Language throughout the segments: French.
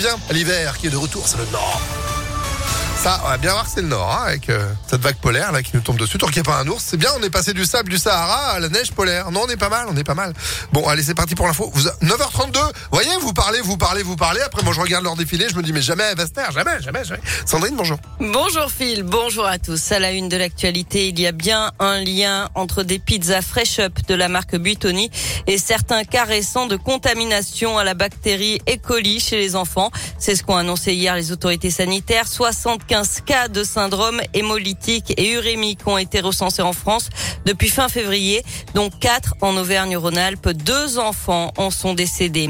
Bien, l'hiver qui est de retour, c'est le nord. Ça, on va bien voir c'est le nord, hein, avec euh, cette vague polaire là qui nous tombe dessus. Tant qu'il n'y a pas un ours, c'est bien, on est passé du sable du Sahara à la neige polaire. Non, on est pas mal, on est pas mal. Bon, allez, c'est parti pour l'info. Vous- 9h32, voyez, vous parlez, vous parlez, vous parlez. Après, moi, je regarde leur défilé, je me dis, mais jamais taire, jamais, jamais, jamais. Sandrine, bonjour. Bonjour Phil, bonjour à tous. À la une de l'actualité, il y a bien un lien entre des pizzas Fresh Up de la marque Buitoni et certains cas récents de contamination à la bactérie E. coli chez les enfants. C'est ce qu'ont annoncé hier les autorités sanitaires. 75 cas de syndrome hémolytique et urémique ont été recensés en France depuis fin février, dont 4 en Auvergne-Rhône-Alpes. Deux enfants en sont décédés.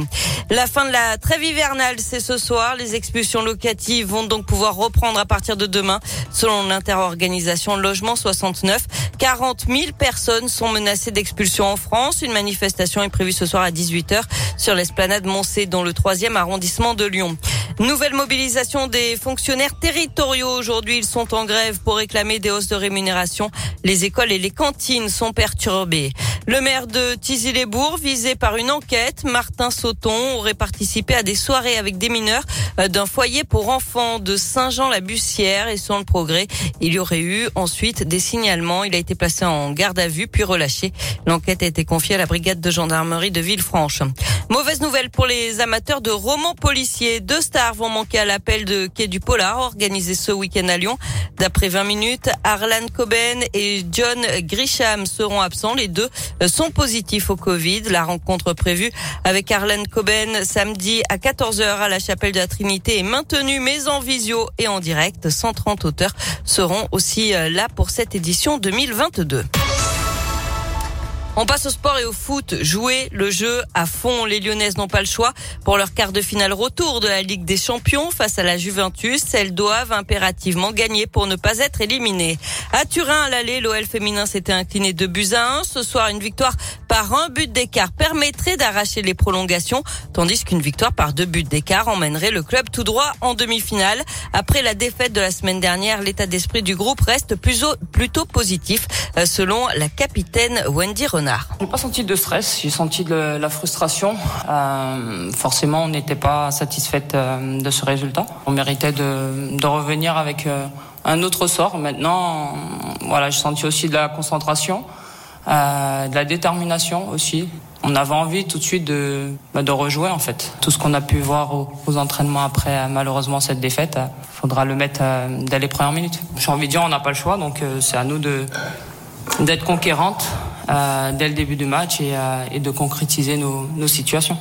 La fin de la trêve hivernale, c'est ce soir. Les expulsions locatives vont donc pouvoir reprendre à partir de demain. Selon l'interorganisation Logement 69, 40 000 personnes sont menacées d'expulsion en France. Une manifestation est prévue ce soir à 18h sur l'esplanade Moncé dans le 3e arrondissement de Lyon. Nouvelle mobilisation des fonctionnaires territoriaux. Aujourd'hui, ils sont en grève pour réclamer des hausses de rémunération. Les écoles et les cantines sont perturbées. Le maire de Tizy-les-Bourgs, visé par une enquête, Martin Sauton, aurait participé à des soirées avec des mineurs euh, d'un foyer pour enfants de Saint-Jean-la-Bussière et selon le progrès, il y aurait eu ensuite des signalements. Il a été placé en garde à vue puis relâché. L'enquête a été confiée à la brigade de gendarmerie de Villefranche. Mauvaise nouvelle pour les amateurs de romans policiers. Deux stars vont manquer à l'appel de Quai du Polar organisé ce week-end à Lyon. D'après 20 minutes, Arlan Coben et John Grisham seront absents. Les deux sont positifs au Covid. La rencontre prévue avec Arlan Coben samedi à 14h à la chapelle de la Trinité est maintenue mais en visio et en direct. 130 auteurs seront aussi euh, là pour cette édition 2022. On passe au sport et au foot. Jouer le jeu à fond. Les Lyonnaises n'ont pas le choix. Pour leur quart de finale retour de la Ligue des Champions face à la Juventus, elles doivent impérativement gagner pour ne pas être éliminées. À Turin, à l'aller, l'OL féminin s'était incliné de buts à 1. Ce soir, une victoire par un but d'écart permettrait d'arracher les prolongations, tandis qu'une victoire par deux buts d'écart emmènerait le club tout droit en demi-finale. Après la défaite de la semaine dernière, l'état d'esprit du groupe reste plutôt, positif, euh, selon la capitaine Wendy Renard. J'ai pas senti de stress, j'ai senti de la frustration. Euh, forcément, on n'était pas satisfaite euh, de ce résultat. On méritait de, revenir avec euh, un autre sort. Maintenant, voilà, j'ai senti aussi de la concentration, de la détermination aussi. On avait envie tout de suite de, bah, rejouer en fait. Tout ce qu'on a pu voir aux, entraînements après malheureusement cette défaite, faudra le mettre dès les premières minutes. J'ai envie de dire on n'a pas le choix, donc c'est à nous d'être conquérante dès le début du match et, euh, de concrétiser nos, nos situations.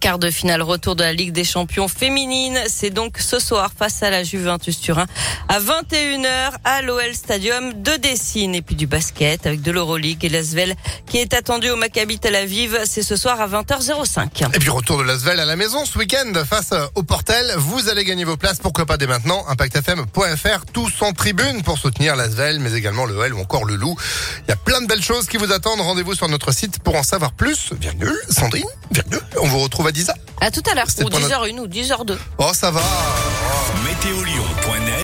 Quart de finale retour de la Ligue des Champions féminine, c'est donc ce soir face à la Juventus Turin à 21h à l'OL Stadium de Dessine et puis du basket avec de l'Euroleague et l'Asvel qui est attendu au Maccabi Tel Aviv, c'est ce soir à 20h05. Et puis retour de Lasvel à la maison ce week-end face au Portel. Vous allez gagner vos places, pourquoi pas dès maintenant. ImpactFM.fr, tous en tribune pour soutenir Lasvel, mais également le L ou encore le Loup. Il y a plein de belles choses qui vous attendent. Rendez-vous sur notre site pour en savoir plus. Virgule, Sandrine, virgule. On vous retrouve à 10h. À tout à l'heure ou pour 10h01 ou 10h02. Oh, ça va. Météo Lyon.